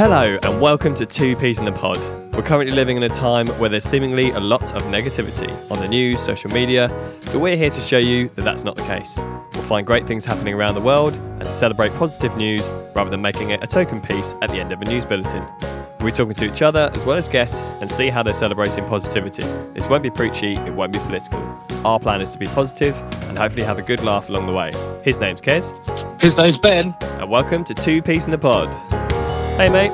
Hello, and welcome to Two Peas in the Pod. We're currently living in a time where there's seemingly a lot of negativity on the news, social media, so we're here to show you that that's not the case. We'll find great things happening around the world and celebrate positive news rather than making it a token piece at the end of a news bulletin. We'll be talking to each other as well as guests and see how they're celebrating positivity. This won't be preachy, it won't be political. Our plan is to be positive and hopefully have a good laugh along the way. His name's Kez, His name's Ben. and welcome to Two Peas in the Pod. Hey, mate.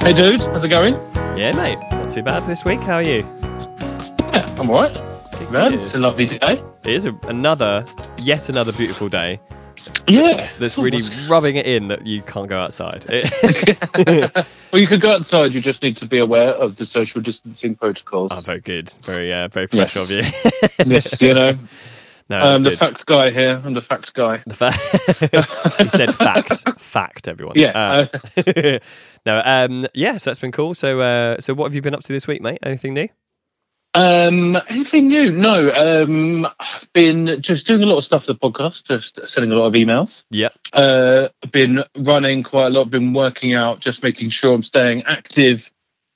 Hey, dude. How's it going? Yeah, mate. Not too bad this week. How are you? Yeah, I'm alright. Man, it's a lovely day. It is a, another, yet another beautiful day Yeah. that's really rubbing it in that you can't go outside. Well, you could go outside. You just need to be aware of the social distancing protocols. oh, very good. Very, uh, very fresh Yes. of you. yes, you know. no, I'm the good. fact guy here. I'm the fact guy. The fa- he said fact, fact, everyone. Yeah. Uh, no, um, yeah. So that's been cool. So, uh, so what have you been up to this week, mate? Anything new? Um, anything new? No. Um, I've been just doing a lot of stuff for the podcast, just sending a lot of emails. Yeah. Uh, been running quite a lot. Been working out, just making sure I'm staying active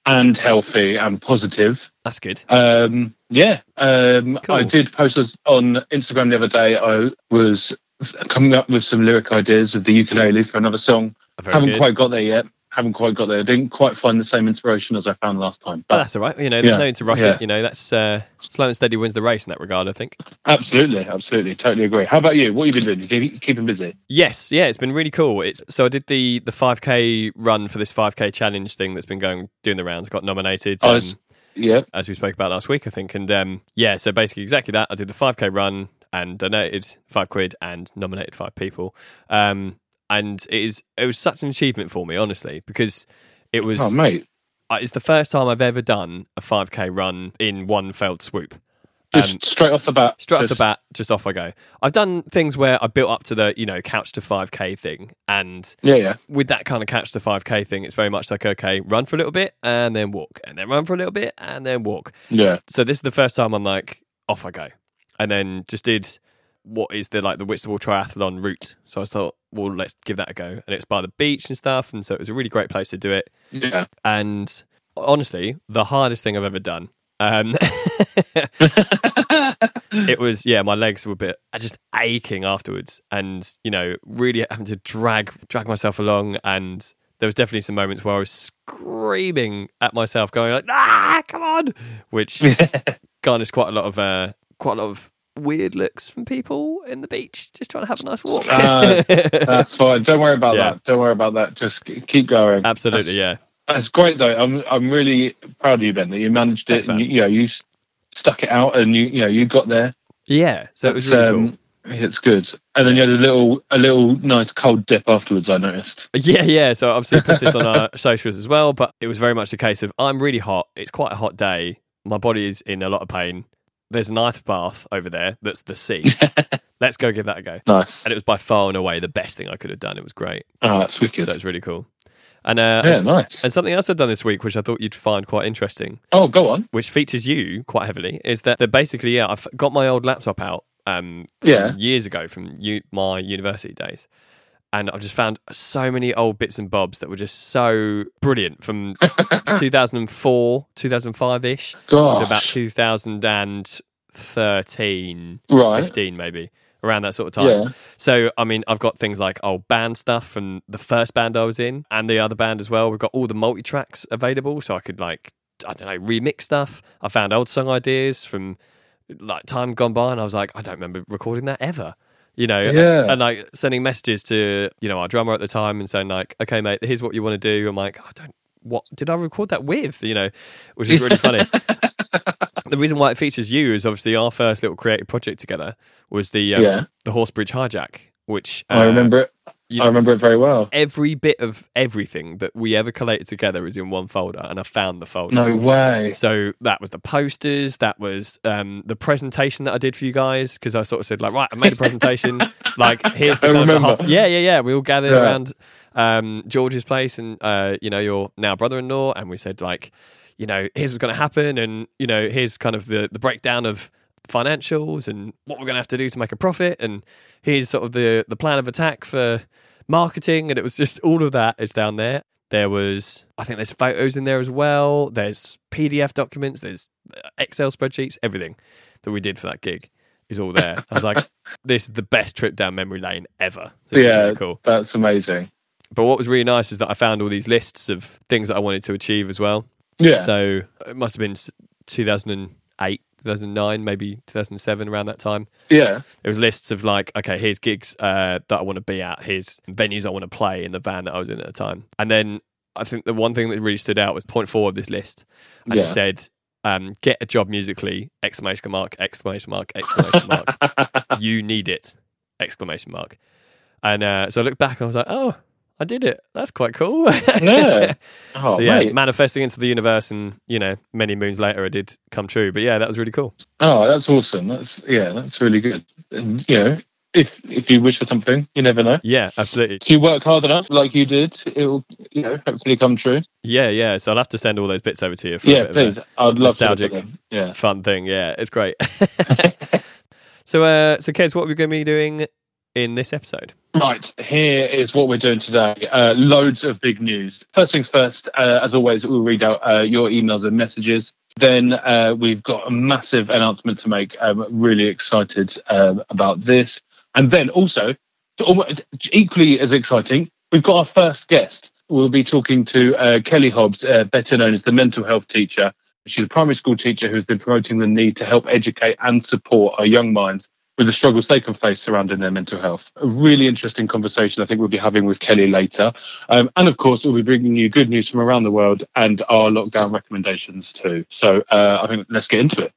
and healthy and positive. That's good. Um, yeah, um, Cool. I did post on Instagram the other day. I was coming up with some lyric ideas of the ukulele for another song. Very Haven't good. quite got there yet. Haven't quite got there. Didn't quite find the same inspiration as I found last time. But But that's all right. You know, there's Yeah, no need to rush yeah. it. You know, that's uh, slow and steady wins the race in that regard. I think. absolutely, absolutely, totally agree. How about you? What have you been doing? You keep, keeping busy? Yes, yeah, it's been really cool. It's so I did the the 5k run for this 5k challenge thing that's been going doing the rounds. Got nominated. I um, was- Yeah, as we spoke about last week, I think. And um, yeah, so basically exactly that. I did the 5k run and donated five quid and nominated five people. Um, and it is it was such an achievement for me, honestly, because it was oh mate, it's the first time I've ever done a 5k run in one fell swoop. just Um, straight off the bat. Straight off just- the bat, just off I go. I've done things where I built up to the, you know, couch to 5k thing. And Yeah, yeah. with that kind of couch to 5k thing, it's very much like, okay, run for a little bit and then walk, and then run for a little bit and then walk. Yeah, So this is the first time I'm like, off I go. And then just did what is the like the Whitstable Triathlon route. So I thought, well, let's give that a go. And it's by the beach and stuff. And so it was a really great place to do it. yeah. And honestly, the hardest thing I've ever done. Um, it was yeah my legs were a bit uh, just aching afterwards and you know really having to drag drag myself along and there was definitely some moments where i was screaming at myself going like ah come on which garnished quite a lot of uh quite a lot of weird looks from people in the beach just trying to have a nice walk Ah, That's fine. Don't worry about Yeah. that. Don't worry about that. Just keep going. absolutely That's- yeah That's great though. I'm I'm really proud of you, Ben, that you managed Thanks, it. And you, you know, you stuck it out, and you you know you got there. yeah so it was That's, really cool It's good. And then you had a little a little nice cold dip afterwards. I noticed. Yeah, yeah. So obviously I put this on our socials as well, but it was very much the case of I'm really hot. It's quite a hot day. My body is in a lot of pain. There's an ice bath over there that's the sea. Let's go give that a go. Nice. And it was by far and away the best thing I could have done. It was great. Oh, that's wicked. So it's really cool. And uh, yeah, and, nice. and something else I've done this week, which I thought you'd find quite interesting, Oh, go on. which features you quite heavily, is that, that basically, yeah, I've got my old laptop out um, Yeah. years ago from u- my university days. And I've just found so many old bits and bobs that were just so brilliant from 2004, 2005 ish to about 2013, right. 15 maybe, around that sort of time. Yeah. So, I mean, I've got things like old band stuff from the first band I was in and the other band as well. We've got all the multi tracks available, so I could, like, I don't know, remix stuff. I found old song ideas from like time gone by, and I was like, I don't remember recording that ever. You know, Yeah. and like sending messages to you know our drummer at the time and saying like, okay, mate, here's what you want to do. I'm like, I don't. What did I record that with? You know, which is really funny. the reason why it features you is obviously our first little creative project together was the um, Yeah. the Horsebridge hijack, which I uh, remember it. You I remember it very well. every bit of everything that we ever collated together is in one folder, and I found the folder. No way. So that was the posters. That was um, the presentation that I did for you guys because I sort of said like, right, I made a presentation. like, here's the I kind of half- yeah, yeah, yeah. We all gathered Yeah. around um, George's place and uh, you know your now brother-in-law, and we said like, you know, here's what's going to happen, and you know, here's kind of the the breakdown of financials and what we're going to have to do to make a profit, and here's sort of the the plan of attack for marketing, and it was just all of that is down there. There was, I think there's photos in there as well. There's PDF documents, there's uh, Excel spreadsheets, everything that we did for that gig is all there. I was like, this is the best trip down memory lane ever. So yeah, really cool. that's amazing. But what was really nice is that I found all these lists of things that I wanted to achieve as well. Yeah, So it must have been 2008, 2009, maybe 2007, around that time. yeah, It was lists of like, okay, here's gigs uh, that I want to be at, here's venues I want to play in the van that I was in at the time. And then I think the one thing that really stood out was point four of this list, and yeah. it said, um, "Get a job musically!" Exclamation mark! Exclamation mark! Exclamation mark! you need it! Exclamation mark! And uh, so I looked back and I was like, "Oh, I did it! That's quite cool." Yeah. oh, so yeah, mate. manifesting into the universe, and you know, many moons later, it did come true. But yeah, that was really cool. Oh, that's awesome. That's yeah, that's really good. And you know, if if you wish for something, you never know. Yeah, absolutely. If you work hard enough, like you did, it will, you know, hopefully come true. Yeah, yeah. So I'll have to send all those bits over to you. For Yeah, bit of a- please. I'd love nostalgic. to. Look at them. Yeah. fun thing. Yeah, it's great. so, uh, so Kez, what are we going to be doing in this episode? Right, here is what we're doing today. Uh, loads of big news. First things first, uh, as always, we'll read out uh, your emails and messages. Then uh, we've got a massive announcement to make. I'm really excited um, about this. And then also, equally as exciting, we've got our first guest. We'll be talking to uh, Kelly Hobbs, uh, better known as the mental health teacher. She's a primary school teacher who's been promoting the need to help educate and support our young minds with the struggles they can face surrounding their mental health. A really interesting conversation I think we'll be having with Kelly later. Um, and of course, we'll be bringing you good news from around the world and our lockdown recommendations too. So uh, I think let's get into it.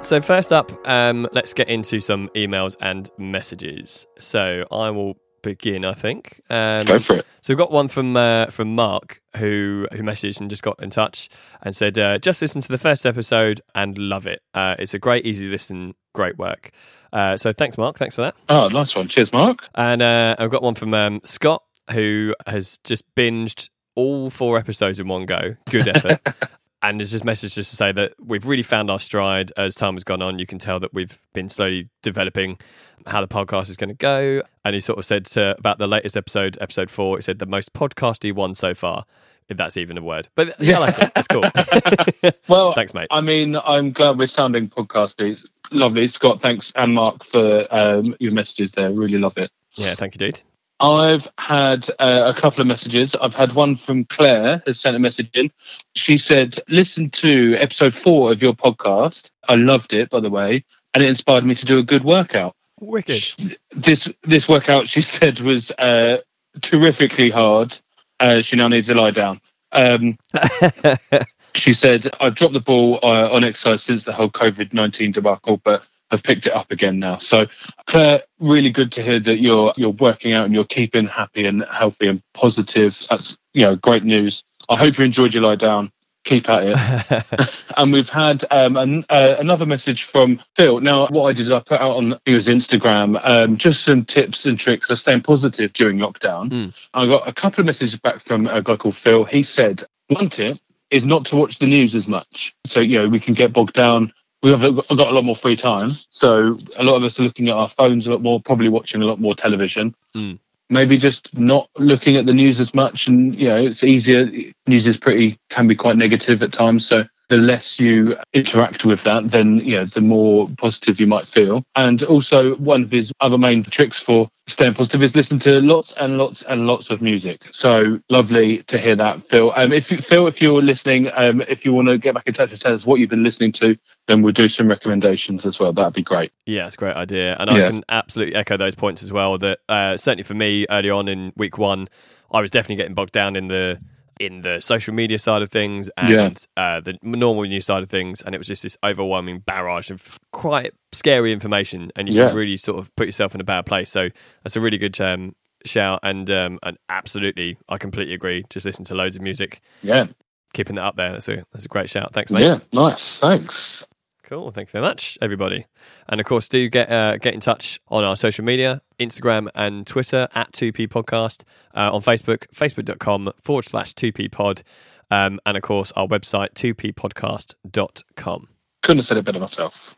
So first up, um, let's get into some emails and messages. So I will begin. I think. Um, Go for it. So we've got one from uh, from Mark who who messaged and just got in touch and said, uh, "Just listen to the first episode and love it. Uh, it's a great, easy listen, great work." Uh, so thanks, Mark. Thanks for that. Oh, nice one. Cheers, Mark. And uh, I've got one from um, Scott who has just binged all four episodes in one go. Good effort. and has just message just to say that we've really found our stride as time has gone on. You can tell that we've been slowly developing how the podcast is going to go. And he sort of said to, about the latest episode, episode four, he said the most podcasty one so far, if that's even a word. But yeah, I like it. It's cool. Well, Thanks, mate. I mean, I'm glad we're sounding podcasty. It's lovely. Scott, thanks, and Mark for um, your messages there. Really love it. Yeah, thank you, dude. I've had uh, a couple of messages. I've had one from Claire has sent a message in. She said, "Listen to episode four of your podcast. I loved it, by the way, and it inspired me to do a good workout. Wicked. This this workout, she said, was uh, terrifically hard. Uh, she now needs to lie down." Um, she said, I've dropped the ball uh, on exercise since the whole COVID 19 debacle, but I've picked it up again now. So, Claire, really good to hear that you're you're working out and you're keeping happy and healthy and positive. That's you know great news. I hope you enjoyed your lie down. Keep at it. and we've had um, an, uh, another message from Phil. Now, what I did is I put out on his Instagram um, just some tips and tricks for staying positive during lockdown. Mm. I got a couple of messages back from a guy called Phil. He said one tip is not to watch the news as much. So you know we can get bogged down. We have got a lot more free time, so a lot of us are looking at our phones a lot more, probably watching a lot more television. Mm. Maybe just not looking at the news as much, and you know it's easier. News is pretty can be quite negative at times, so the less you interact with that, then you know the more positive you might feel. And also, one of his other main tricks for staying positive is listen to lots and lots and lots of music. So lovely to hear that, Phil. Um, if you, Phil, if you're listening, um, if you want to get back in touch and tell us what you've been listening to, then we'll do some recommendations as well. That'd be great. Yeah, it's a great idea. And I can absolutely echo those points as well. That uh, certainly for me, early on in week one, I was definitely getting bogged down in the in the social media side of things and uh, the normal news side of things, and it was just this overwhelming barrage of quite scary information, and you Yeah. can really sort of put yourself in a bad place. So that's a really good um, shout, and um, and absolutely, I completely agree. Just listen to loads of music, Yeah. keeping that up there. That's a that's a great shout. Thanks, mate. Yeah. Nice. Thanks. Cool. Thanks very much, everybody. And of course, do get uh, get in touch on our social media Instagram and Twitter at 2P Podcast, uh, on Facebook, facebook.com forward slash 2P Pod, um, and of course, our website, 2ppodcast.com. Couldn't have said it better myself.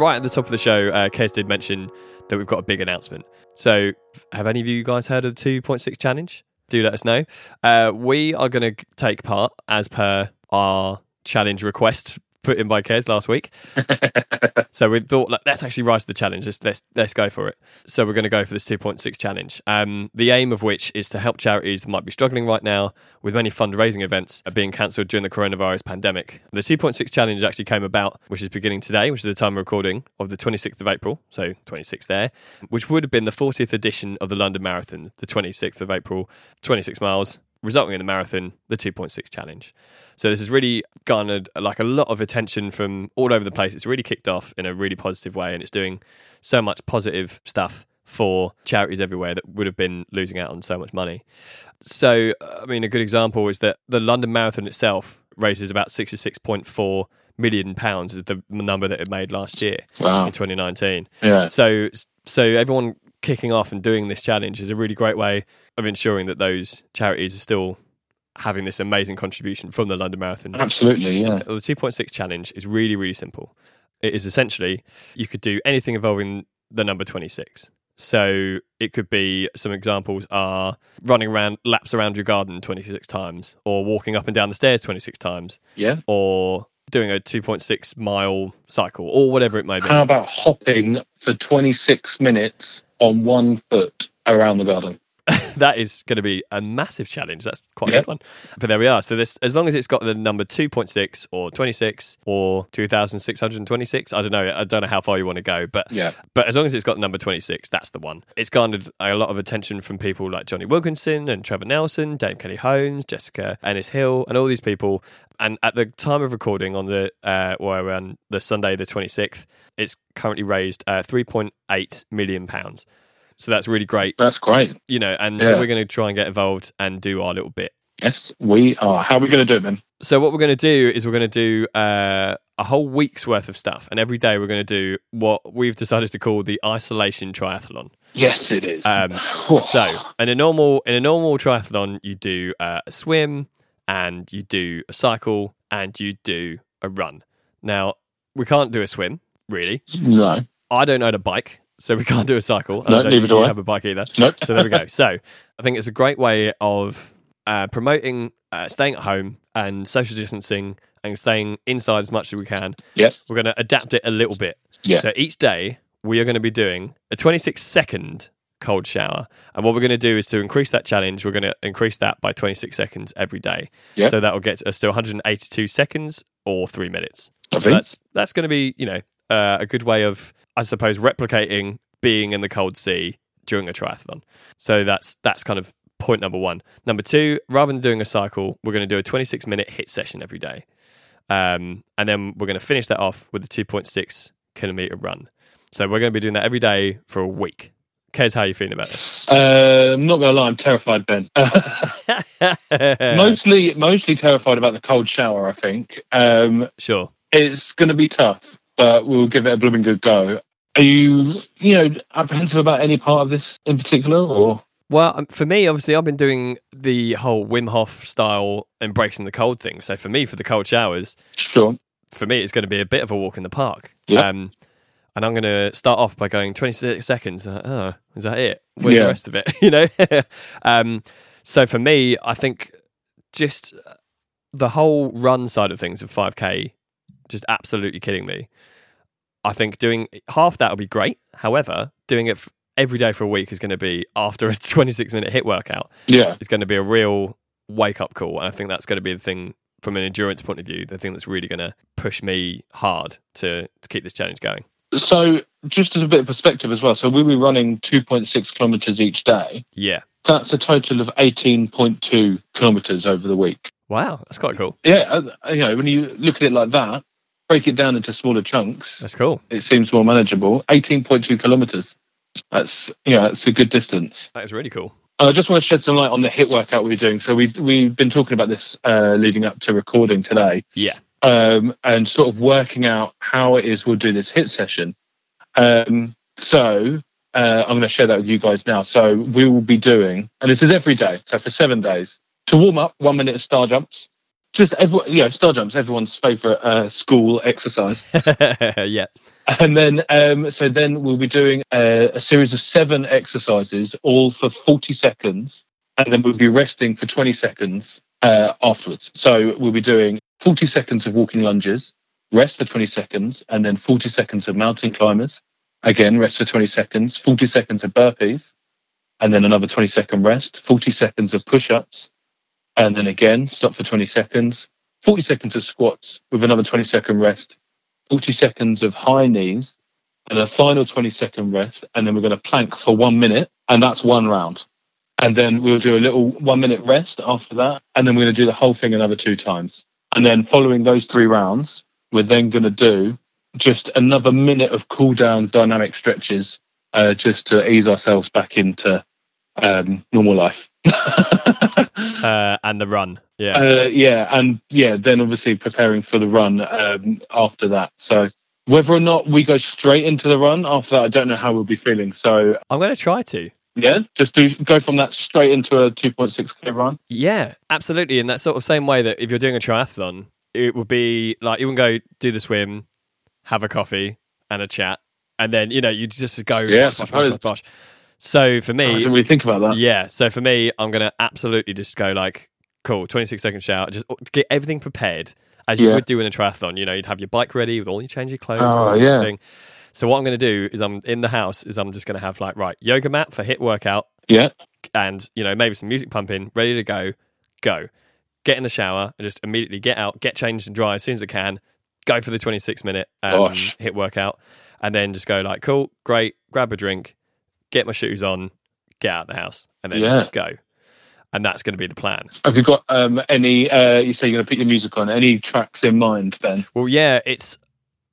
Right at the top of the show, uh, Kez did mention that we've got a big announcement. So, have any of you guys heard of the 2.6 challenge? Do let us know. Uh, we are going to take part as per our challenge request put in by Kez last week. so we thought, like, let's actually rise to the challenge. Let's, let's let's go for it. So we're going to go for this 2.6 challenge. Um, the aim of which is to help charities that might be struggling right now with many fundraising events being cancelled during the coronavirus pandemic. The 2.6 challenge actually came about, which is beginning today, which is the time of recording of the 26th of April. So 26th there, which would have been the 40th edition of the London Marathon, the 26th of April, 26 miles, resulting in the marathon, the 2.6 challenge. So this has really garnered uh, like a lot of attention from all over the place. It's really kicked off in a really positive way, and it's doing so much positive stuff for charities everywhere that would have been losing out on so much money. So, I mean, a good example is that the London Marathon itself raises about 66.4 million pounds is the number that it made last year Wow. in 2019. Yeah. So, so everyone kicking off and doing this challenge is a really great way of ensuring that those charities are still having this amazing contribution from the London Marathon. Absolutely. Yeah. The 2.6 challenge is really, really simple. It is essentially you could do anything involving the number 26. So it could be some examples are running around laps around your garden 26 times, or walking up and down the stairs 26 times, Yeah. or doing a 2.6 mile cycle, or whatever it may be. How about hopping for 26 minutes on one foot around the garden? that is going to be a massive challenge. That's quite a Yeah. good one. But there we are. So this, as long as it's got the number 2.6 or 26 or 2,626, I don't know. I don't know how far you want to go, but Yeah. but as long as it's got number 26, that's the one. It's garnered a lot of attention from people like Jonny Wilkinson and Trevor Nelson, Dame Kelly Holmes, Jessica Ennis Hill, and all these people. And at the time of recording on the, uh, or on the Sunday, the 26th, it's currently raised uh, 3.8 million pounds. So that's really great, That's great. you know, and so we're going to try and get involved and do our little bit. Yes, we are. How are we going to do it then? So what we're going to do is we're going to do uh, a whole week's worth of stuff, and every day we're going to do what we've decided to call the isolation triathlon. Yes, it is. Um, So, in a normal in a normal triathlon, you do uh, a swim, and you do a cycle, and you do a run. Now, we can't do a swim, really. no, I don't own a bike, so we can't do a cycle. and No, I don't neither do I. have a bike either. nope. So there we go. So I think it's a great way of uh, promoting uh, staying at home and social distancing and staying inside as much as we can. Yeah. We're going to adapt it a little bit. Yeah. So each day we are going to be doing a 26 second cold shower. And what we're going to do is to increase that challenge, we're going to increase that by 26 seconds every day. Yep. So that will get us to 182 seconds or three minutes. So that's that's going to be you know uh, a good way of I suppose replicating being in the cold sea during a triathlon. So that's that's kind of point number one. Number two, rather than doing a cycle, we're going to do a 26 minute HIIT session every day, um, and then we're going to finish that off with a 2.6 kilometer run. So we're going to be doing that every day for a week. Kez, how are you feeling about this? Uh, I'm not going to lie, I'm terrified, Ben. mostly, mostly terrified about the cold shower. I think um, sure. it's going to be tough, but we'll give it a blooming good go. Are you, you know, apprehensive about any part of this in particular, or Well, um, for me, obviously, I've been doing the whole Wim Hof style embracing the cold thing. So for me, for the cold showers, sure? for me, it's going to be a bit of a walk in the park. Yeah. Um, and I'm going to start off by going 26 seconds. Uh, oh, is that it? Where's Yeah. the rest of it? you know. um, so for me, I think just the whole run side of things of 5k, just absolutely killing me. I think doing half that would be great. However, doing it every day for a week is going to be after a 26 minute HIIT workout Yeah, is going to be a real wake up call. And I think that's going to be the thing from an endurance point of view, the thing that's really going to push me hard to, to keep this challenge going. So, just as a bit of perspective as well, so we'll be running 2.6 kilometres each day. Yeah. That's a total of 18.2 kilometres over the week. Wow. That's quite cool. Yeah, uh, you know, when you look at it like that, break it down into smaller chunks, That's cool. it seems more manageable. 18.2 kilometres. That's, yeah, it's a good distance. That is really cool. I just want to shed some light on the HIIT workout we're doing. So we've we've been talking about this uh, leading up to recording today. Yeah. um, and sort of working out how it is we'll do this HIIT session. Um, so uh, I'm going to share that with you guys now. So we will be doing, and this is every day, so for seven days. To warm up, one minute of star jumps. Just everyone, you know, star jumps, everyone's favourite uh, school exercise. yeah. And then, um, so then we'll be doing a, a series of seven exercises, all for 40 seconds. And then we'll be resting for 20 seconds uh, afterwards. So we'll be doing 40 seconds of walking lunges, rest for 20 seconds, and then 40 seconds of mountain climbers. Again, rest for 20 seconds, 40 seconds of burpees, and then another 20 second rest, 40 seconds of push ups, and then again, stop for 20 seconds, 40 seconds of squats with another 20 second rest, 40 seconds of high knees, and a final 20 second rest. And then we're going to plank for one minute, and that's one round. And then we'll do a little one minute rest after that. And then we're going to do the whole thing another two times. And then following those three rounds, we're then going to do just another minute of cool down dynamic stretches uh, just to ease ourselves back into um, normal life. uh, and the run. Yeah. Uh, yeah. And yeah, then obviously preparing for the run um, after that. So whether or not we go straight into the run after that, I don't know how we'll be feeling. So I'm going to try to. Yeah, just do go from that straight into a 2.6k run. Yeah, absolutely. In that sort of same way that if you're doing a triathlon, it would be like you would go do the swim, have a coffee and a chat, and then you know you just go yeah, bosh, bosh, bosh, bosh, So for me, I didn't really think about that. Yeah. So for me, I'm gonna absolutely just go like, cool, 26 second shout, just get everything prepared as you Yeah. would do in a triathlon. You know, you'd have your bike ready with all your change your clothes. Oh, and all that sort of yeah. thing. So what I'm gonna do is I'm in the house is I'm just gonna have like right yoga mat for HIIT workout Yeah, and you know maybe some music pumping, ready to go, go. Get in the shower and just immediately get out, get changed and dry as soon as I can. Go for the 26 minute um, HIIT workout, and then just go like, cool, great, grab a drink, get my shoes on, get out of the house, and then Yeah. go. And that's going to be the plan. have you got um, any? Uh, you say you're going to put your music on. Any tracks in mind? Then Well, yeah, it's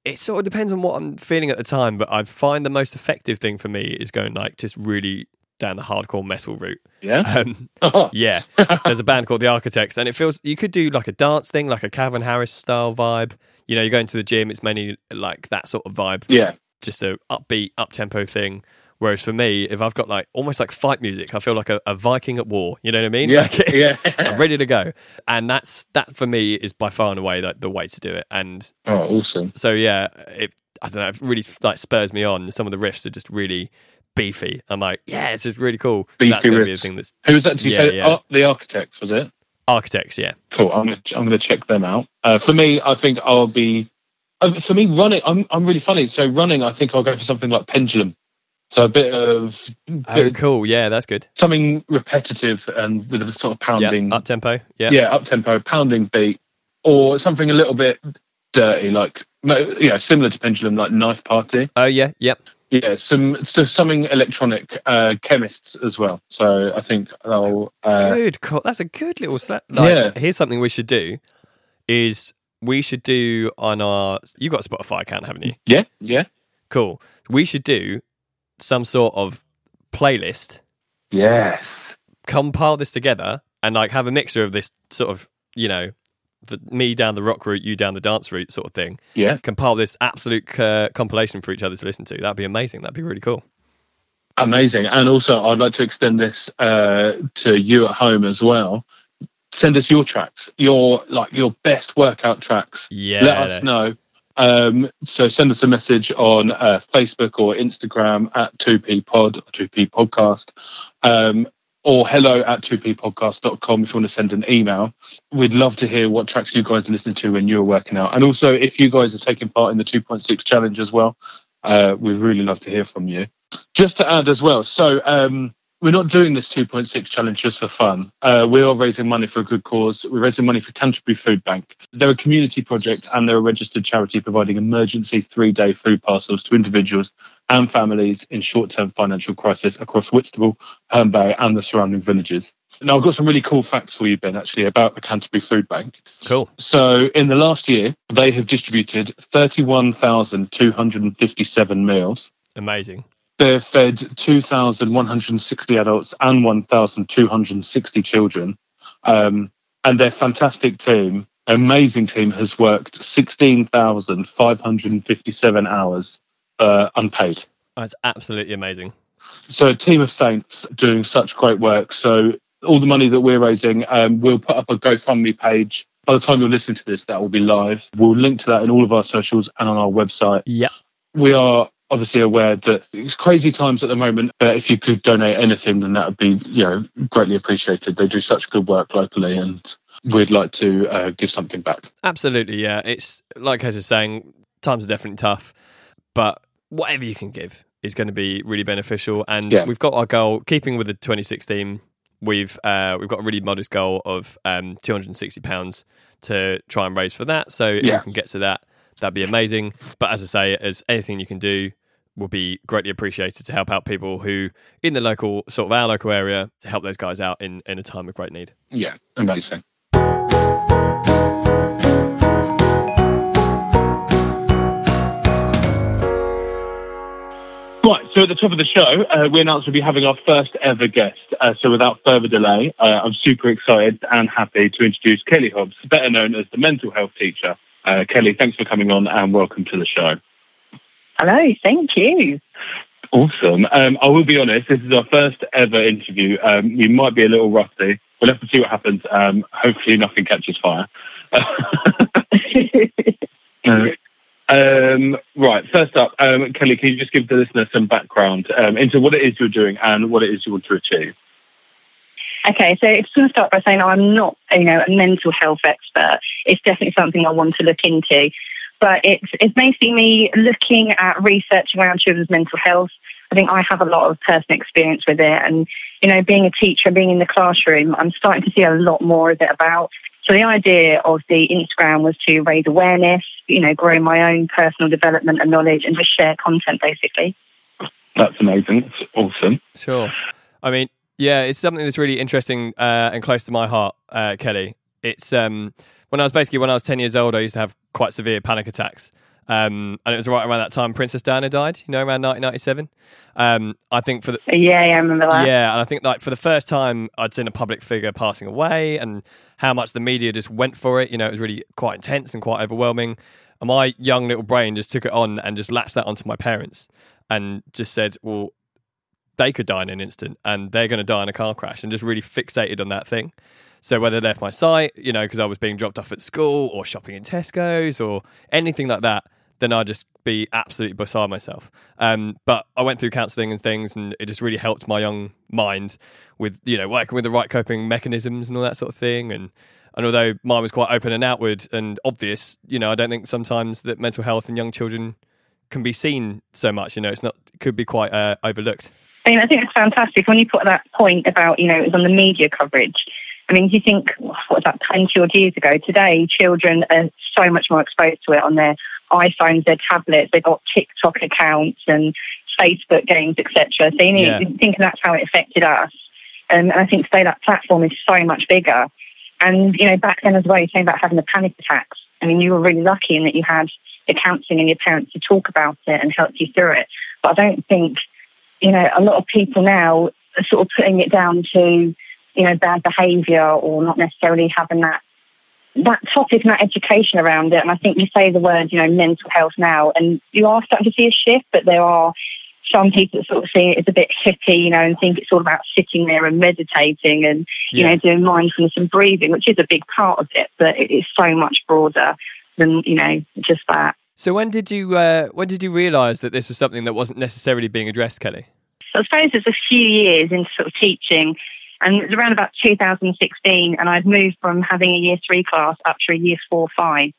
it sort of depends on what I'm feeling at the time, but I find the most effective thing for me is going like just really down the hardcore metal route. yeah, Um, yeah, there's a band called The Architects, and it feels you could do like a dance thing, like a Calvin Harris style vibe. You know, you're going to the gym, it's mainly like that sort of vibe, yeah, just a upbeat, up tempo thing. Whereas for me, if I've got like almost like fight music, I feel like a, a Viking at war. You know what I mean? yeah, Like it's- yeah. I'm ready to go, and that's that for me is by far and away like the way to do it. And Oh, awesome. so yeah, it I don't know, it really like spurs me on. Some of the riffs are just really beefy. I'm like, yeah, this is really cool. Beefy that's gonna be the thing that's Who was that? Did you Yeah, say yeah. Ar- the Architects? Was it? architects. Yeah. Cool. I'm gonna I'm gonna check them out. Uh, for me, I think I'll be. Uh, for me, running. I'm I'm really funny. So running, I think I'll go for something like pendulum. So a bit of Oh, cool. Yeah, that's good. something repetitive and with a sort of pounding. Yeah, up tempo. Yeah. yeah, up tempo, pounding beat, or something a little bit dirty, like you know, similar to pendulum, like knife party. Oh yeah. Yep. Yeah, some so something electronic, uh, chemists as well. So I think I'll. Uh, good. Cool. That's a good little slap. Like, Yeah. Here's something we should do. Is we should do on our. You got a Spotify account, haven't you? yeah, yeah, Cool. We should do some sort of playlist. yes, Compile this together and like have a mixture of this sort of you know, the, me down the rock route, you down the dance route, sort of thing. yeah. Compile this absolute uh, compilation for each other to listen to. That'd be amazing. That'd be really cool. Amazing. And also, I'd like to extend this uh, to you at home as well. Send us your tracks, your like your best workout tracks. Yeah. Let us know. Um, so send us a message on uh, Facebook or Instagram at 2p pod or 2p podcast. Um, or hello at 2ppodcast.com if you want to send an email. We'd love to hear what tracks you guys are listening to when you're working out. And also, if you guys are taking part in the 2.6 challenge as well, uh, we'd really love to hear from you. Just to add as well, so um, we're not doing this 2.6 challenge just for fun. Uh, we are raising money for a good cause. We're raising money for Canterbury Food Bank. They're a community project and they're a registered charity providing emergency three day food parcels to individuals and families in short term financial crisis across Whitstable, Herne Bay, and the surrounding villages. Now, I've got some really cool facts for you, Ben, actually, about the Canterbury Food Bank. Cool. So, in the last year, they have distributed 31,257 meals. Amazing. They've fed 2,160 adults and 1,260 children. Um, and their fantastic team, amazing team, has worked 16,557 hours uh, unpaid. That's absolutely amazing. So, a team of saints doing such great work. So, all the money that we're raising, um, we'll put up a GoFundMe page By the time you're listening to this, that will be live. We'll link to that in all of our socials and on our website. Yeah. We are obviously aware that it's crazy times at the moment. But if you could donate anything, then that would be you know greatly appreciated. They do such good work locally, and we'd like to uh, give something back. Absolutely, yeah. It's like I was saying, times are definitely tough, but whatever you can give is going to be really beneficial. And Yeah. we've got our goal, keeping with the 2016. We've uh, we've got a really modest goal of um, 260 pounds to try and raise for that. So if Yeah. you can get to that, that'd be amazing. But as I say, as anything you can do will be greatly appreciated to help out people who in the local sort of our local area to help those guys out in in a time of great need. Yeah, amazing. Right, so at the top of the show, uh, we announced we'll be having our first ever guest. Uh, so without further delay, uh, I'm super excited and happy to introduce Kelly Hobbs, better known as the mental health teacher. Uh, Kelly, thanks for coming on and welcome to the show. Hello, thank you. Awesome. Um, I will be honest, this is our first ever interview. Um, you might be a little rusty. We'll have to see what happens. Um, hopefully, nothing catches fire. Uh, um, right, first up, um, Kelly, can you just give the listener some background um, into what it is you're doing and what it is you want to achieve? okay, so it's going to start by saying I'm not, you know, a mental health expert. It's definitely something I want to look into, but it's it's basically me looking at research around children's mental health. I think I have a lot of personal experience with it, and you know, being a teacher, being in the classroom, I'm starting to see a lot more of it about. So the idea of the Instagram was to raise awareness, you know, grow my own personal development and knowledge, and just share content, basically. That's amazing. That's awesome. Sure. I mean, yeah, it's something that's really interesting uh, and close to my heart, uh, Kelly. It's um, when I was basically when I was ten years old, I used to have quite severe panic attacks, um, and it was right around that time Princess Diana died. You know, around 1997. Um, I think for the Yeah, yeah, I remember that. yeah, and I think like for the first time I'd seen a public figure passing away, and how much the media just went for it. You know, it was really quite intense and quite overwhelming. And my young little brain just took it on and just latched that onto my parents, and just said, "Well, they could die in an instant, and they're going to die in a car crash," and just really fixated on that thing. So whether they left my sight, you know, because I was being dropped off at school or shopping in Tesco's or anything like that, then I'd just be absolutely beside myself. Um, but I went through counselling and things, and it just really helped my young mind with you know working with the right coping mechanisms and all that sort of thing. And and although mine was quite open and outward and obvious, you know, I don't think sometimes that mental health in young children can be seen so much. You know, it's not could be quite uh, overlooked. I mean, I think it's fantastic when you put that point about, you know, it was on the media coverage. I mean, you think, what was that, 20 odd years ago? Today, children are so much more exposed to it on their iPhones, their tablets, they've got TikTok accounts and Facebook games, etc. So you need Yeah. to think that's how it affected us. Um, and I think today that platform is so much bigger. And, you know, back then as well, you're saying about having the panic attacks. I mean, you were really lucky in that you had the counselling and your parents to talk about it and help you through it. But I don't think, you know, a lot of people now are sort of putting it down to, you know, bad behaviour or not necessarily having that that topic and that education around it. And I think you say the word, you know, mental health now, and you are starting to see a shift, but there are some people that sort of see it as a bit hippie, you know, and think it's all about sitting there and meditating and, you Yeah. know, doing mindfulness and breathing, which is a big part of it, but it is so much broader than, you know, just that. So when did you uh, when did you realise that this was something that wasn't necessarily being addressed, Kelly? So I suppose it's a few years into sort of teaching, and it was around about 2016, and I'd moved from having a year three class up to a year four five.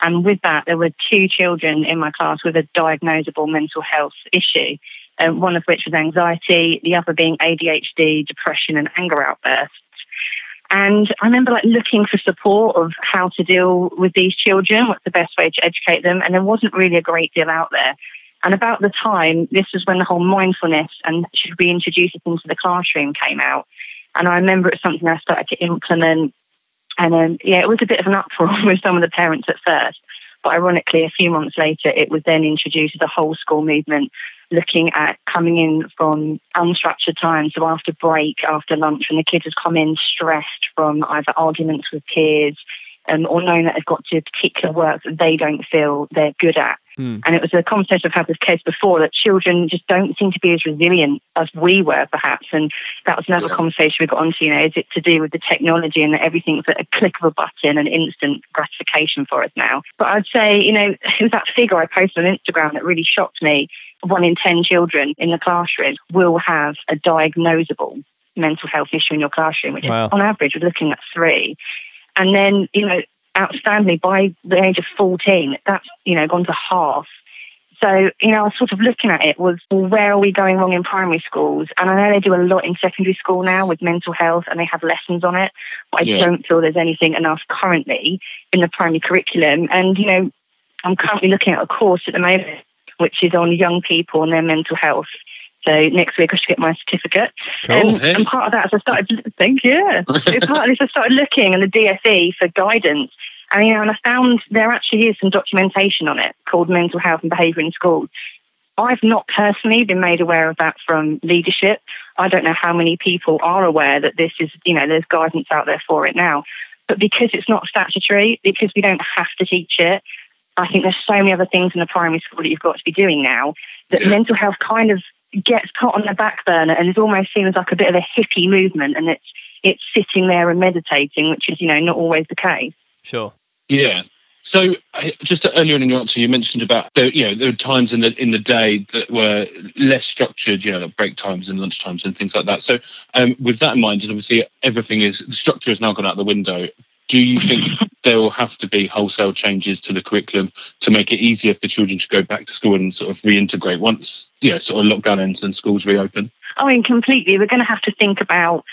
And with that, there were two children in my class with a diagnosable mental health issue, um, one of which was anxiety, the other being ADHD, depression, and anger outbursts. And I remember like looking for support of how to deal with these children, what's the best way to educate them, and there wasn't really a great deal out there. And about the time, this was when the whole mindfulness and should we introduce it into the classroom came out. And I remember it's something I started to implement. And um, yeah, it was a bit of an uproar with some of the parents at first. But ironically, a few months later, it was then introduced as a whole school movement, looking at coming in from unstructured time. So after break, after lunch, when the kids have come in stressed from either arguments with peers um, or knowing that they've got to do a particular work that they don't feel they're good at Mm. And it was a conversation I've had with kids before that children just don't seem to be as resilient as we were, perhaps. And that was another Yeah. conversation we got onto. You know, is it to do with the technology and that everything's at a click of a button and instant gratification for us now? But I'd say, you know, it was that figure I posted on Instagram that really shocked me. One in 10 children in the classroom will have a diagnosable mental health issue in your classroom, which Wow. is on average, we're looking at three. And then, you know, outstandingly by the age of 14, that's, you know, gone to half. So, you know, I was sort of looking at it was, well, where are we going wrong in primary schools? And I know they do a lot in secondary school now with mental health and they have lessons on it. But I Yeah. don't feel there's anything enough currently in the primary curriculum. And, you know, I'm currently looking at a course at the moment, which is on young people and their mental health. So next week I should get my certificate. Cool. Um, and part of that, as I started, thank you. It's part of this, I started looking in the DFE for guidance, and you know, and I found there actually is some documentation on it called mental health and behaviour in schools. I've not personally been made aware of that from leadership. I don't know how many people are aware that this is, you know, there's guidance out there for it now. But because it's not statutory, because we don't have to teach it, I think there's so many other things in the primary school that you've got to be doing now that Yeah. mental health kind of gets put on the back burner and is almost seen as like a bit of a hippie movement and it's it's sitting there and meditating, which is, you know, not always the case. Sure. Yeah. So uh, just earlier in your answer, you mentioned about the, you know there were times in the in the day that were less structured, you know, like break times and lunch times and things like that. So um, with that in mind, and obviously everything is the structure has now gone out the window. Do you think there will have to be wholesale changes to the curriculum to make it easier for children to go back to school and sort of reintegrate once you know sort of lockdown ends and schools reopen? I mean, completely. We're going to have to think about.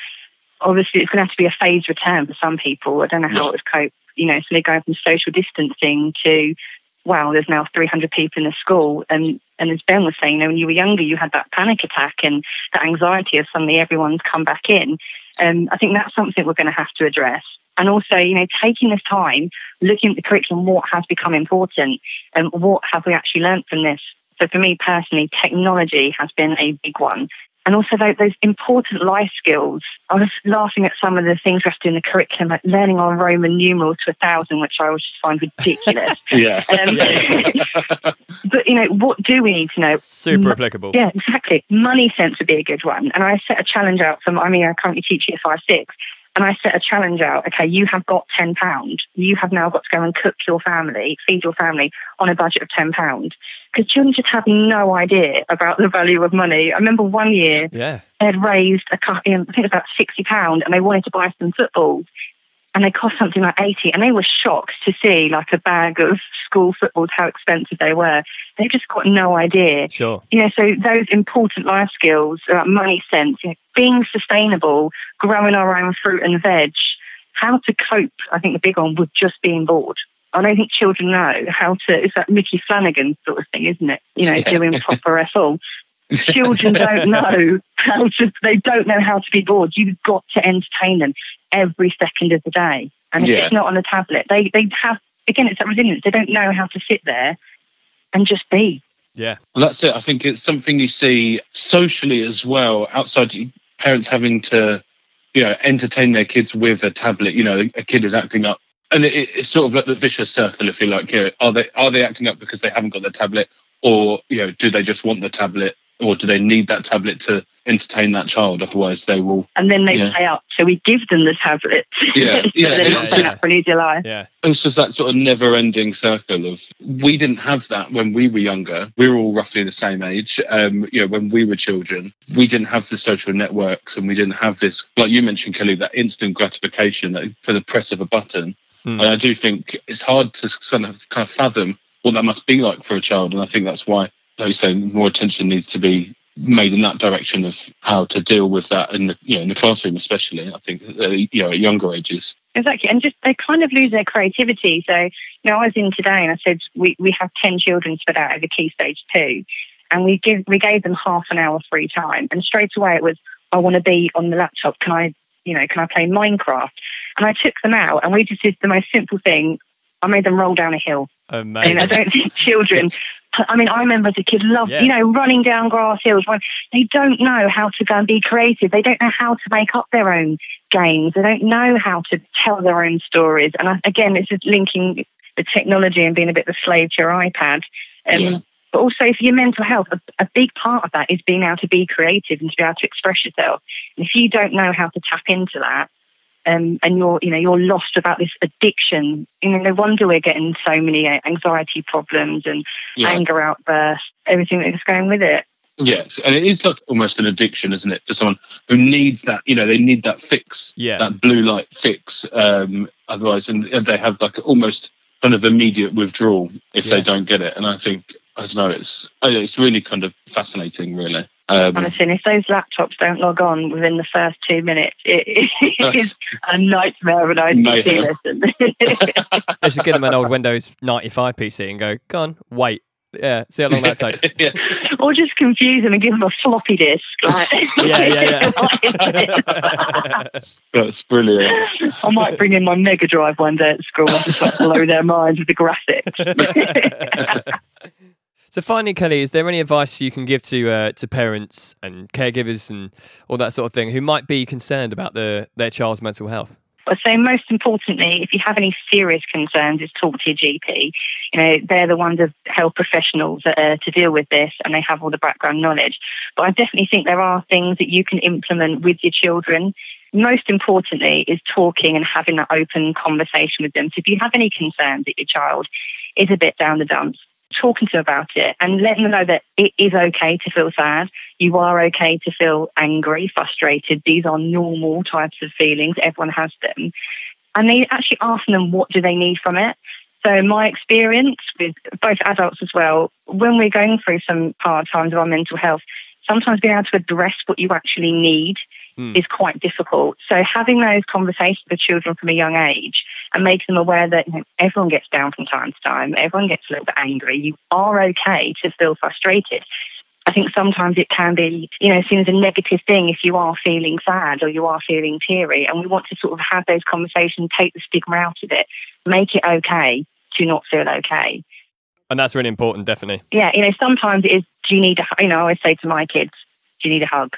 Obviously, it's going to have to be a phased return for some people. I don't know how Yeah. it would cope. You know, so they're going from social distancing to, wow, there's now 300 people in the school, and and as Ben was saying, you know, when you were younger, you had that panic attack and that anxiety of suddenly everyone's come back in. Um, I think that's something we're going to have to address. And also, you know, taking this time, looking at the curriculum, what has become important, and what have we actually learned from this. So for me personally, technology has been a big one. And also those, those important life skills. I was laughing at some of the things we have to do in the curriculum, like learning our Roman numerals to a thousand, which I always just find ridiculous. Yeah. um, but, you know, what do we need to know? Super applicable. Yeah, exactly. Money sense would be a good one. And I set a challenge out for, I mean, I currently teach year five, six. And I set a challenge out. Okay, you have got ten pound. You have now got to go and cook your family, feed your family on a budget of ten pound. Because children just have no idea about the value of money. I remember one year Yeah. they had raised a cut in, I think it was about sixty pound, and they wanted to buy some footballs, and they cost something like eighty, and they were shocked to see like a bag of school footballs how expensive they were. They just got no idea Sure. you know, so those important life skills, uh, money sense, you know, being sustainable, growing our own fruit and veg, how to cope, I think the big one with just being bored. I don't think children know how to, it's that Micky Flanagan sort of thing, isn't it? You know, Yeah. doing proper FL. Children don't know how to, they don't know how to be bored. You've got to entertain them every second of the day. And if Yeah. it's not on a tablet, they, they have, again, it's that resilience. They don't know how to sit there and just be. Yeah. Well, that's it. I think it's something you see socially as well, outside parents having to, you know, entertain their kids with a tablet. You know, a kid is acting up, and it, it's sort of like the vicious circle, if you like. You know, are they are they acting up because they haven't got the tablet, or you know, do they just want the tablet, or do they need that tablet to entertain that child? Otherwise, they will. and then they Yeah. play up. So we give them the tablet. Yeah, so yeah, they're yeah, not playing yeah. up for an easier life. Yeah. It's just that sort of never-ending circle of we didn't have that when we were younger. We were all roughly the same age. Um, you know, when we were children, we didn't have the social networks, and we didn't have this, like you mentioned, Kelly, that instant gratification that- for the press of a button. Hmm. And I do think it's hard to kind of kind of fathom what that must be like for a child. And I think that's why, like you say, more attention needs to be made in that direction of how to deal with that in the you know in the classroom, especially. I think uh, you know at younger ages. Exactly. And just they kind of lose their creativity. So, you know, I was in today and I said we, we have 10 children spread out over key stage two. And we give we gave them half an hour free time. And straight away it was, I want to be on the laptop. Can I, you know, can I play Minecraft? And I took them out and we just did the most simple thing. I made them roll down a hill. I mean, I don't think children. I mean, I remember as a kid, loved Yeah. you know running down grass hills. Run, they don't know how to go and be creative. They don't know how to make up their own games. They don't know how to tell their own stories. And I, again, this is linking the technology and being a bit of a slave to your iPad. Um, Yeah. But also for your mental health, a, a big part of that is being able to be creative and to be able to express yourself. And if you don't know how to tap into that, um, and you're, you know, you're lost about this addiction. You know, no wonder we're getting so many uh, anxiety problems and Yeah. anger outbursts, everything that's going with it. Yes, and it is like almost an addiction, isn't it, for someone who needs that? You know, they need that fix, Yeah. that blue light fix. Um, otherwise, and they have like almost kind of immediate withdrawal if they don't get it. And I think I don't know, it's it's really kind of fascinating, really. Um, Honestly, and if those laptops don't log on within the first two minutes, it, it That's- is a nightmare of an ICT Mayhem. lesson. They should give them an old Windows 95 PC and go, go on, wait. Yeah, see how long that takes. yeah, or just confuse them and give them a floppy disk. Like, Yeah, yeah, yeah. that's brilliant. I might bring in my Mega Drive one day at school and just like blow their minds with the graphics. So, finally, Kelly, is there any advice you can give to uh, to parents and caregivers and all that sort of thing who might be concerned about the, their child's mental health? I'd say most importantly, if you have any serious concerns, is talk to your GP. You know, they're the ones of health professionals that are to deal with this and they have all the background knowledge. But I definitely think there are things that you can implement with your children. Most importantly is talking and having that open conversation with them. So if you have any concerns that your child is a bit down the dumps, talking to about it and letting them know that it is okay to feel sad. You are okay to feel angry, frustrated. These are normal types of feelings. Everyone has them. And then actually asking them what do they need from it. So my experience with both adults as well, when we're going through some hard times of our mental health, sometimes being able to address what you actually need Hmm. is quite difficult. So having those conversations with children from a young age and making them aware that you know, everyone gets down from time to time, everyone gets a little bit angry. You are okay to feel frustrated. I think sometimes it can be, you know, seen as a negative thing if you are feeling sad or you are feeling teary. And we want to sort of have those conversations, take the stigma out of it, make it okay to not feel okay. And that's really important, definitely. Yeah, you know, sometimes it is, do you need a, you know, I always say to my kids, do you need a hug?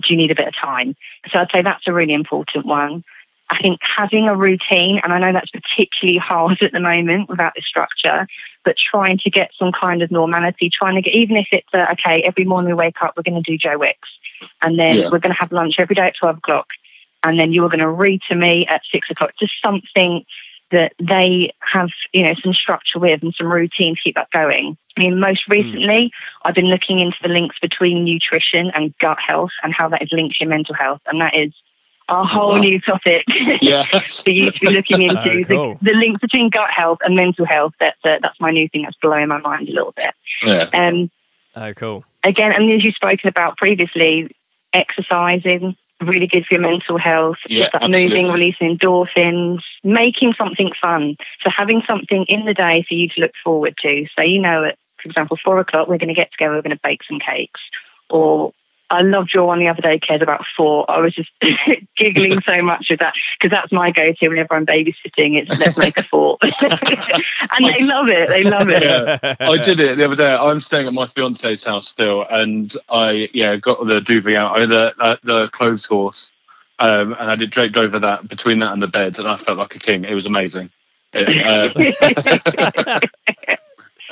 Do you need a bit of time? So I'd say that's a really important one. I think having a routine, and I know that's particularly hard at the moment without the structure, but trying to get some kind of normality, trying to get, even if it's, uh, okay, every morning we wake up, we're going to do Joe Wicks, and then Yeah. we're going to have lunch every day at 12 o'clock, and then you are going to read to me at six o'clock, just something that they have, you know, some structure with and some routine to keep that going. I mean, most recently, I've been looking into the links between nutrition and gut health and how that is linked to your mental health, and that is a whole Wow. new topic. Yes. for you to be looking into Oh, cool. the, the links between gut health and mental health. That's uh, that's my new thing that's blowing my mind a little bit. yeah. Um, Oh, cool. again, and as you've spoken about previously, exercising really good for your mental health. Yeah, Just that absolutely. moving, releasing endorphins, making something fun. So having something in the day for you to look forward to. So you know, at for example, four o'clock, we're going to get together, we're going to bake some cakes, or I loved your one the other day, Kez, about four. I was just giggling so much with that because that's my go-to whenever I'm babysitting. It's let's make a fort, and they love it. They love it. Yeah. I did it the other day. I'm staying at my fiance's house still, and I yeah got the duvet out, I had the uh, the clothes horse, um, and I did draped over that between that and the bed, and I felt like a king. It was amazing. It, uh,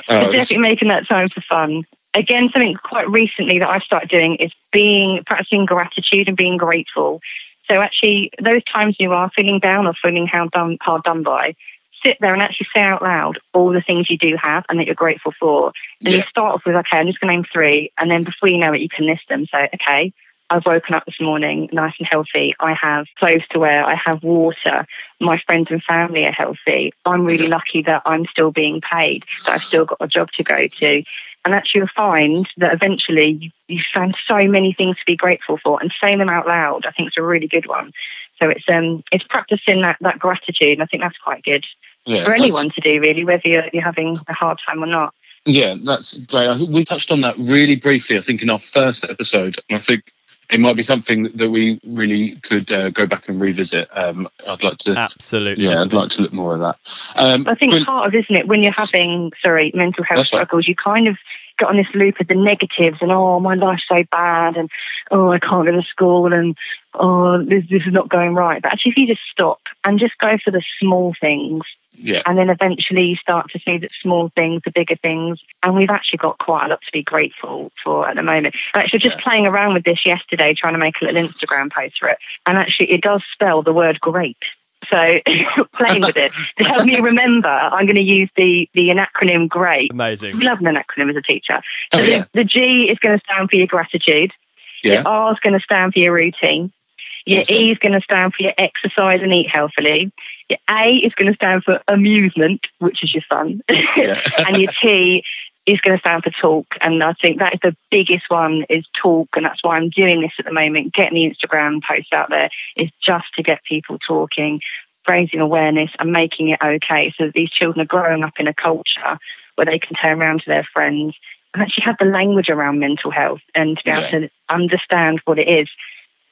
uh, definitely making that time for fun. Again, something quite recently that I've started doing is being practicing gratitude and being grateful. So actually, those times you are feeling down or feeling hard done, hard done by, sit there and actually say out loud all the things you do have and that you're grateful for. And you start off with, okay, I'm just going to name three, and then before you know it, you can list them. So, okay, I've woken up this morning nice and healthy. I have clothes to wear. I have water. My friends and family are healthy. I'm really lucky that I'm still being paid, that I've still got a job to go to. And actually, you'll find that eventually you, you find so many things to be grateful for, and saying them out loud, I think, is a really good one. So it's um it's practicing that that gratitude, and I think that's quite good yeah, for anyone to do, really, whether you're, you're having a hard time or not. Yeah, that's great. I think we touched on that really briefly. I think in our first episode, and I think it might be something that we really could uh, go back and revisit. Um, I'd like to. Absolutely. Yeah, I'd like to look more at that. Um, I think but- part of, isn't it, when you're having, sorry, mental health That's right. struggles, you kind of get on this loop of the negatives and oh my life's so bad and oh I can't go to school and oh this, this is not going right. But actually, if you just stop and just go for the small things, Yeah. and then eventually you start to see that small things, the bigger things, and we've actually got quite a lot to be grateful for at the moment. Actually, just Yeah. playing around with this yesterday, trying to make a little Instagram post for it, and actually it does spell the word great. So playing with it to help me remember, I'm going to use the the acronym GREAT. Amazing. I love an acronym as a teacher. Oh, So the- yeah. the G is going to stand for your gratitude. Yeah. Your R is going to stand for your routine. Your Awesome. E is going to stand for your exercise and eat healthily. Your A is going to stand for amusement, which is your fun. Yeah. and your T is going to stand for talk. And I think that is the biggest one is talk. And that's why I'm doing this at the moment, getting the Instagram posts out there is just to get people talking, raising awareness and making it okay. So that these children are growing up in a culture where they can turn around to their friends and actually have the language around mental health and to be able Yeah. to understand what it is.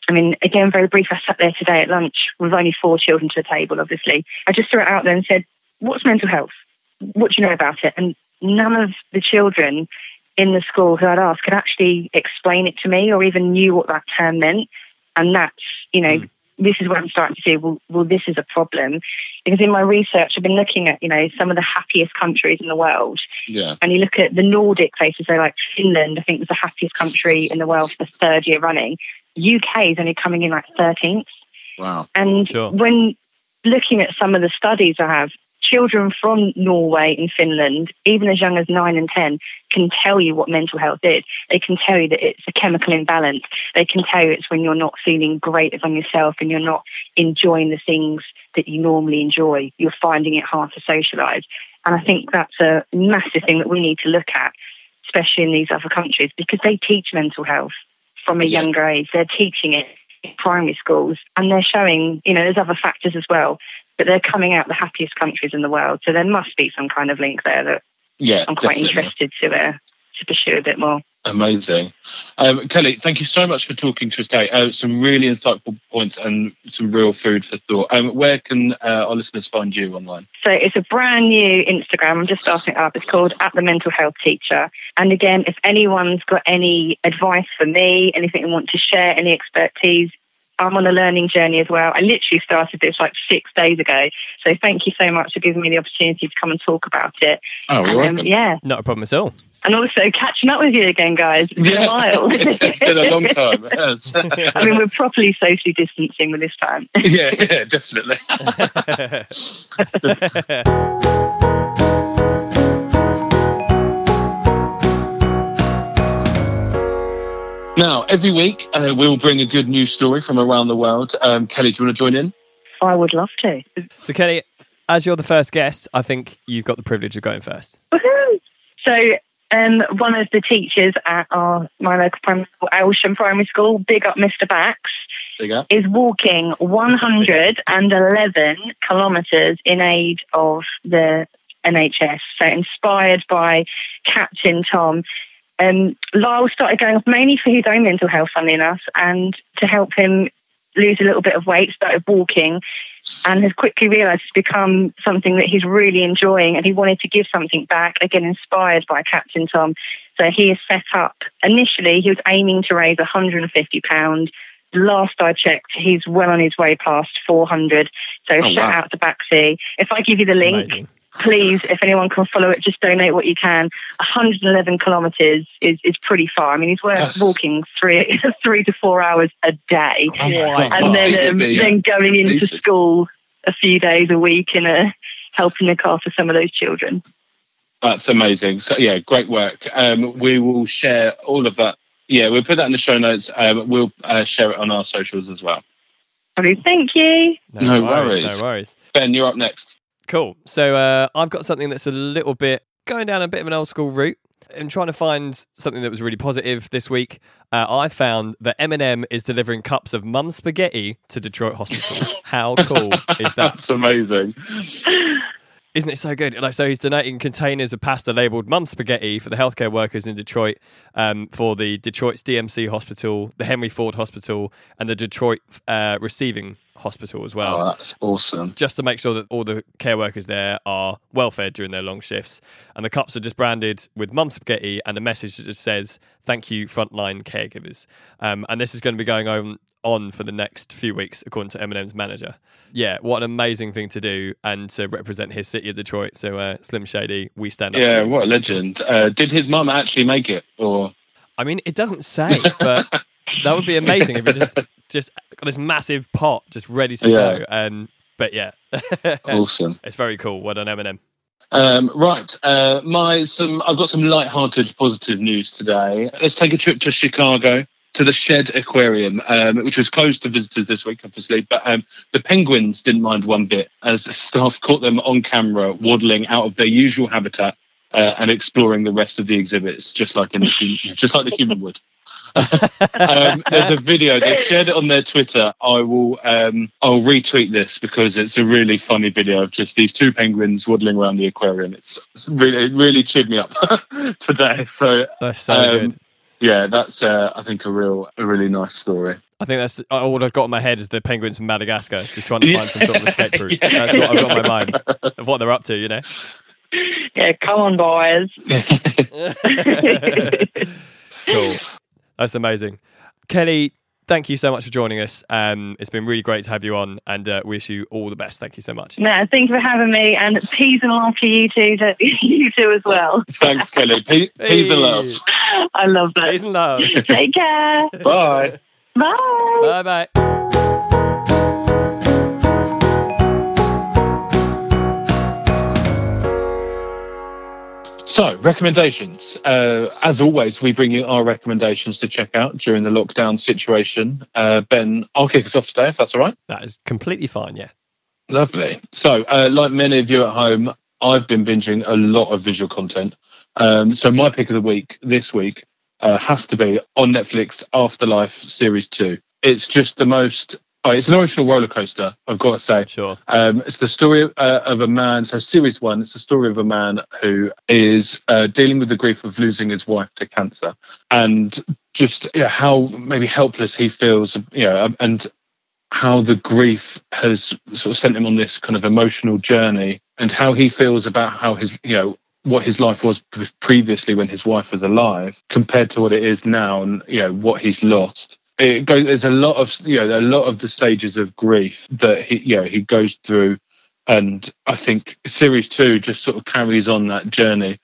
I mean, again, very brief. I sat there today at lunch with only four children to the table, obviously. I just threw it out there and said, What's mental health? What do you know about it? And none of the children in the school who I'd asked could actually explain it to me or even knew what that term meant. And that's, you know, Mm. this is where I'm starting to see, well, well, this is a problem. Because in my research, I've been looking at, you know, some of the happiest countries in the world Yeah. and you look at the Nordic places, so like Finland, I think was the happiest country in the world for the third year running. UK is only coming in like 13th. Wow. And Sure. when looking at some of the studies I have, children from Norway and Finland, even as young as nine and 10, can tell you what mental health is. They can tell you that it's a chemical imbalance. They can tell you it's when you're not feeling great on yourself and you're not enjoying the things that you normally enjoy. You're finding it hard to socialize. And I think that's a massive thing that we need to look at, especially in these other countries, because they teach mental health from a Yeah. younger age. They're teaching it in primary schools and they're showing, you know, there's other factors as well, but they're coming out the happiest countries in the world. So there must be some kind of link there that Yeah. I'm quite definitely. interested to, uh, to pursue a bit more. Amazing. Um, Kelly, thank you so much for talking to us today. Uh, some really insightful points and some real food for thought. Um, where can uh, our listeners find you online? So it's a brand new Instagram. I'm just starting it up. It's called at the mental health teacher. And again, if anyone's got any advice for me, anything they want to share, any expertise, I'm on a learning journey as well. I literally started this like six days ago. So thank you so much for giving me the opportunity to come and talk about it. Oh, you're um, welcome. yeah. Not a problem at all. And also catching up with you again, guys. It's been a while. it's been a long time. Yes. I mean, we're properly socially distancing with this time. yeah, yeah, definitely. Now, every week uh, we'll bring a good news story from around the world. Um, Kelly, do you want to join in? I would love to. so, Kelly, as you're the first guest, I think you've got the privilege of going first. Woohoo! So, um, one of the teachers at our my local primary school, Aylsham Primary School, big up Mr. Bax, There you is walking 111 kilometres in aid of the NHS. So, inspired by Captain Tom. Um, Lyle started going off mainly for his own mental health, funnily enough, and to help him lose a little bit of weight, started walking and has quickly realised it's become something that he's really enjoying and he wanted to give something back, again, inspired by Captain Tom. So he has set up, initially, he was aiming to raise £150. Last I checked, he's well on his way past 400 So Oh, shout wow. out to Baxi. If I give you the link, Amazing. Please, if anyone can follow it, just donate what you can. 111 kilometres is, is pretty far. I mean, he's worth That's- walking three three to four hours a day, Oh and then um, be, then going into Jesus. school a few days a week and uh, helping look after some of those children. That's amazing. So yeah, great work. Um, we will share all of that. Yeah, we'll put that in the show notes. Um, we'll uh, share it on our socials as well. Okay, thank you. No worries. No worries. Ben, you're up next. Cool. So uh, I've got something that's a little bit going down a bit of an old school route. I'm trying to find something that was really positive this week. Uh, I found that Eminem is delivering cups of mum spaghetti to Detroit hospitals. How cool is that? That's amazing. Isn't it so good? Like, so he's donating containers of pasta labeled "Mum Spaghetti" for the healthcare workers in Detroit, um, for the Detroit's DMC Hospital, the Henry Ford Hospital, and the Detroit uh, Receiving Hospital as well. Oh, that's awesome. just to make sure that all the care workers there are well fed during their long shifts. And the cups are just branded with mum spaghetti and a message that just says, Thank you, frontline caregivers. Um, and this is going to be going on, on for the next few weeks, according to Eminem's manager. Yeah, what an amazing thing to do and to represent his city of Detroit. So, uh, Slim Shady, we stand up. Yeah, what a legend. Uh, did his mum actually make it? Or I mean, it doesn't say, but that would be amazing if it just just got this massive pot just ready to Yeah. go. And but yeah, awesome. it's very cool. Well done, Eminem. Um, right, uh, my some I've got some light-hearted, positive news today. Let's take a trip to Chicago to the Shedd Aquarium, um, which was closed to visitors this week, obviously. But um, the penguins didn't mind one bit, as the staff caught them on camera waddling out of their usual habitat uh, and exploring the rest of the exhibits, just like in the, hu- just like the human would. um, there's a video they shared it on their Twitter. I will um, I'll retweet this because it's a really funny video of just these two penguins waddling around the aquarium. It's, it's really it really cheered me up today. So That's so Um, good. Yeah, that's uh, I think a real a really nice story. I think that's uh, all I've got in my head is the penguins from Madagascar, just trying to find some sort of escape route. Yeah. That's what I've got in my mind of what they're up to, you know. Yeah, come on, boys. cool, that's amazing. Kelly, thank you so much for joining us. Um, it's been really great to have you on, and uh, wish you all the best. Thank you so much. No, thank you for having me, and peace and love to you two, to you two as well. Thanks, Kelly. Pe- Peace and love. I love that. Peace and love. Take care. Bye. Bye. bye bye. So, recommendations. Uh, as always, we bring you our recommendations to check out during the lockdown situation. Uh, ben, I'll kick us off today, if that's all right. That is completely fine. Yeah. Lovely. So, uh, like many of you at home, I've been binging a lot of visual content. Um, so, my pick of the week this week uh, has to be on Netflix Afterlife Series 2. It's just the most, oh, it's an emotional roller coaster, I've got to say. Sure. Um, it's the story uh, of a man. So, series one, it's the story of a man who is uh, dealing with the grief of losing his wife to cancer, and just yeah, how maybe helpless he feels, you know, and how the grief has sort of sent him on this kind of emotional journey, and how he feels about how his, you know, what his life was previously when his wife was alive, compared to what it is now, and you know what he's lost it goes there's a lot of you know a lot of the stages of grief that he you know he goes through. And i think series two just sort of carries on that journey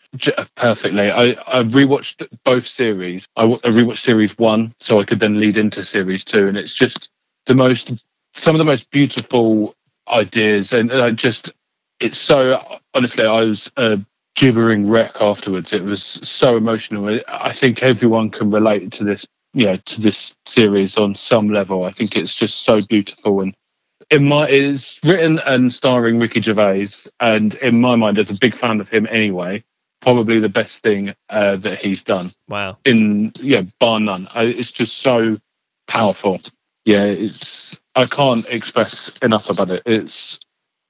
perfectly. I i rewatched both series. I, I rewatched series one so i could then lead into series two. And it's just the most some of the most beautiful ideas. And uh, just it's so honestly i was a gibbering wreck afterwards. It was so emotional. I think everyone can relate to this you know to this series on some level. I think it's just so beautiful and in my it's written and starring Ricky Gervais, and in my mind, as a big fan of him anyway, probably the best thing uh, that he's done. Wow. In yeah, bar none. I, it's just so powerful. Yeah, it's I can't express enough about it. It's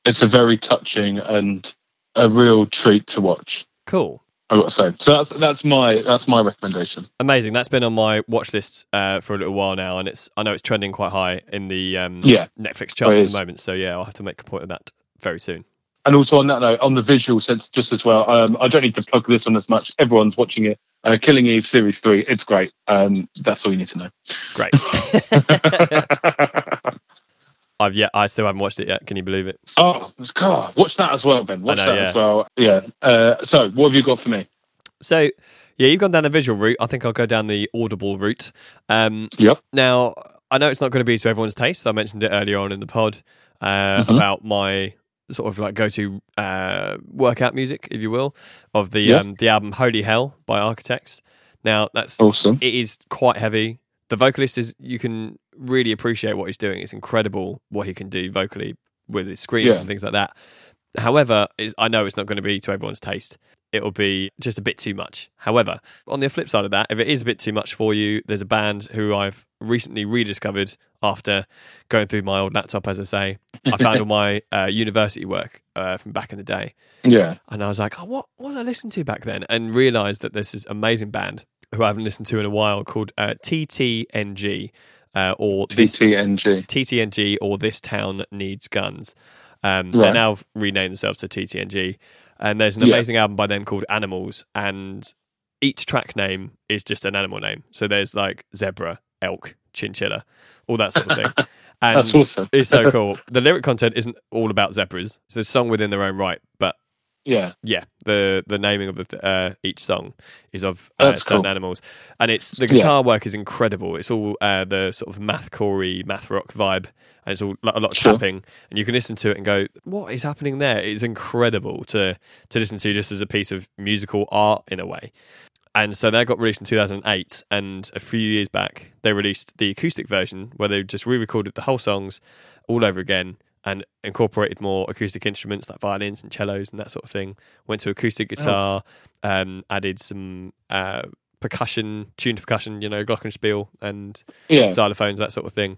it's a very touching and a real treat to watch. Cool. I got to say. So that's that's my that's my recommendation. Amazing. That's been on my watch list uh, for a little while now, and it's I know it's trending quite high in the um, Yeah. Netflix charts at the moment. So yeah, I'll have to make a point of that very soon. And also on that note, on the visual sense, just as well, um, I don't need to plug this on as much. Everyone's watching it. Uh, Killing Eve series three, it's great. Um, that's all you need to know. Great. I've yet I still haven't watched it yet. Can you believe it? oh God, watch that as well, Ben. Watch know, that yeah. as well. Yeah. Uh, so, what have you got for me? So yeah, you've gone down the visual route. I think I'll go down the audible route. Um, Yep. Now I know it's not going to be to everyone's taste. I mentioned it earlier on in the pod uh, Mhm. about my sort of like go-to uh, workout music, if you will, of the Yeah. um, the album Holy Hell by Architects. Now that's Awesome. it is quite heavy. The vocalist is you can really appreciate what he's doing. It's incredible what he can do vocally with his screams Yeah. and things like that. However, is I know it's not going to be to everyone's taste. it'll be just a bit too much. However, on the flip side of that, if it is a bit too much for you, there's a band who I've recently rediscovered after going through my old laptop, as I say. I found all my uh, university work uh, from back in the day. Yeah. And I was like, oh, what, what was I listening to back then? And realised that this is amazing band who I haven't listened to in a while called uh, TTNG. Uh, or this TTNG. TTNG or This Town Needs Guns. Um, Right. They're now renamed themselves to TTNG. And there's an Yeah. amazing album by them called Animals. And each track name is just an animal name. So there's like zebra, elk, chinchilla, all that sort of thing. And That's awesome. it's so cool. The lyric content isn't all about zebras. It's a song within their own right. But Yeah. yeah, the the naming of the uh, each song is of uh, certain cool. animals, and it's the Yeah. guitar work is incredible. It's all uh, the sort of math corey math rock vibe, and it's all a lot of Sure. tapping, and you can listen to it and go, "What is happening there?" It's incredible to to listen to just as a piece of musical art in a way. And so that got released in 2008, and a few years back they released the acoustic version where they just re-recorded the whole songs all over again and incorporated more acoustic instruments like violins and cellos and that sort of thing. Went to acoustic guitar, um, added some uh, percussion, tuned percussion, you know, glockenspiel and Yeah. xylophones, that sort of thing.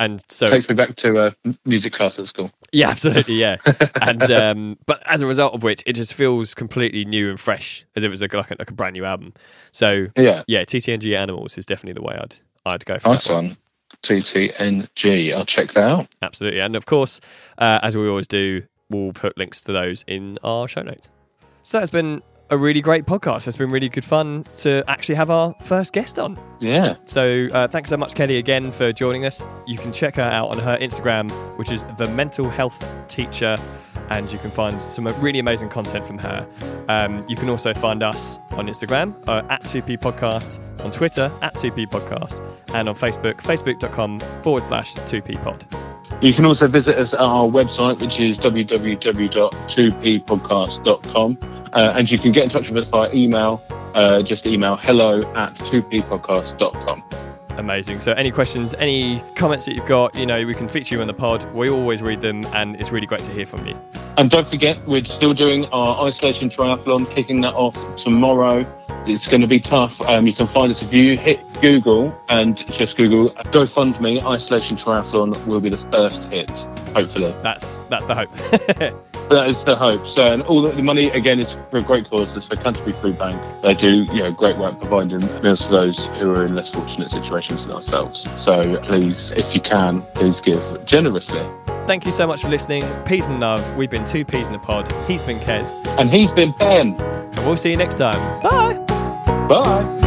And so, Takes me back to uh, music class at school. yeah, absolutely, yeah. and um, but as a result of which, it just feels completely new and fresh, as if it was like, like, a, like a brand new album. So Yeah. yeah, TTNG Animals is definitely the way I'd I'd go for Nice that one. one. TTNG. I'll check that out. Absolutely, and of course, uh, as we always do, we'll put links to those in our show notes. So that's been a really great podcast. It's been really good fun to actually have our first guest on. Yeah. So uh, thanks so much, Kelly, again for joining us. You can check her out on her Instagram, which is the Mental Health Teacher, and you can find some really amazing content from her. Um, you can also find us on Instagram uh, at 2P Podcast, on Twitter at 2P Podcast, and on Facebook, facebook.com forward slash 2P Pod. You can also visit us at our website, which is www.2ppodcast.com. Uh, and you can get in touch with us via email. Uh, just email hello at 2ppodcast.com. Amazing. So, any questions, any comments that you've got, you know, we can feature you on the pod. We always read them, and it's really great to hear from you. And don't forget, we're still doing our isolation triathlon, kicking that off tomorrow. It's going to be tough. Um, you can find us if you hit Google and just Google GoFundMe isolation triathlon will be the first hit, hopefully. That's that's the hope. That is the hope. So, and all the, the money again is for a great cause. It's for Country Food Bank. They do, you know, great work providing meals to those who are in less fortunate situations than ourselves. So, please, if you can, please give generously. Thank you so much for listening. Peas and love. We've been two peas in a pod. He's been Kez. And he's been Ben. And we'll see you next time. Bye. Bye.